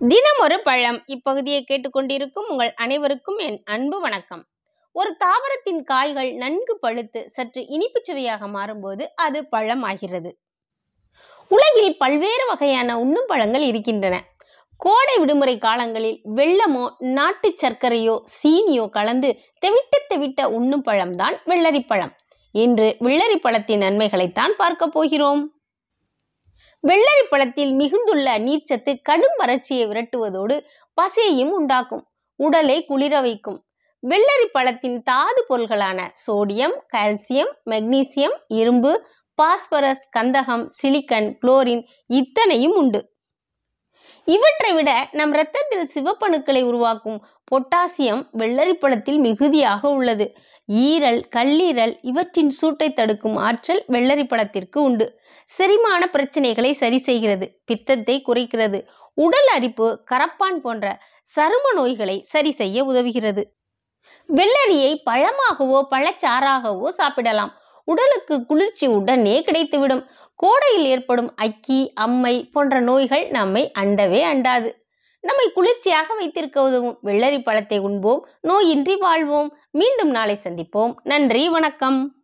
தினம் ஒரு பழம் இப்பகுதியை கேட்டுக்கொண்டிருக்கும் உங்கள் அனைவருக்கும் என் அன்பு வணக்கம். ஒரு தாவரத்தின் காய்கள் நன்கு பழுத்து சற்று இனிப்புச் சுவையாக மாறும்போது அது பழம் ஆகிறது உலகில் பல்வேறு வகையான உண்ணும் பழங்கள் இருக்கின்றன. கோடை விடுமுறை காலங்களில் வெள்ளமோ நாட்டு சர்க்கரையோ சீனியோ கலந்து தெவிட்ட தெவிட்ட உண்ணும் பழம்தான் வெள்ளரிப்பழம் இன்று வெள்ளரி பழத்தின் நன்மைகளைத்தான் பார்க்க போகிறோம். வெள்ளரி பழத்தில் மிகுந்துள்ள நீர்ச்சத்து கடும் வறட்சியை விரட்டுவதோடு பசியையும் உண்டாக்கும். உடலை குளிர வைக்கும். வெள்ளரி பழத்தின் தாது பொருள்களான சோடியம் கால்சியம் மெக்னீசியம் இரும்பு பாஸ்பரஸ் கந்தகம் சிலிக்கன் குளோரின் இத்தனையும் உண்டு. இவற்றை விட நம் இரத்தத்தில் சிவப்பணுக்களை உருவாக்கும் பொட்டாசியம் வெள்ளரி பழத்தில் மிகுதியாக உள்ளது. ஈரல் கல்லீரல் இவற்றின் சூட்டை தடுக்கும் ஆற்றல் வெள்ளரி பழத்திற்கு உண்டு. செரிமான பிரச்சனைகளை சரி செய்கிறது பித்தத்தை குறைக்கிறது உடல் அரிப்பு கரப்பான் போன்ற சரும நோய்களை சரி செய்ய உதவுகிறது. வெள்ளரியை பழமாகவோ பழச்சாறாகவோ சாப்பிடலாம். உடலுக்கு குளிர்ச்சி உடனே கிடைத்துவிடும். கோடையில் ஏற்படும் அக்கி அம்மை போன்ற நோய்கள் நம்மை அண்டவே அண்டாது. நம்மை குளிர்ச்சியாக வைத்திருக்க உதவும் வெள்ளரி பழத்தை உண்போம். நோயின்றி வாழ்வோம். மீண்டும் நாளை சந்திப்போம். நன்றி வணக்கம்.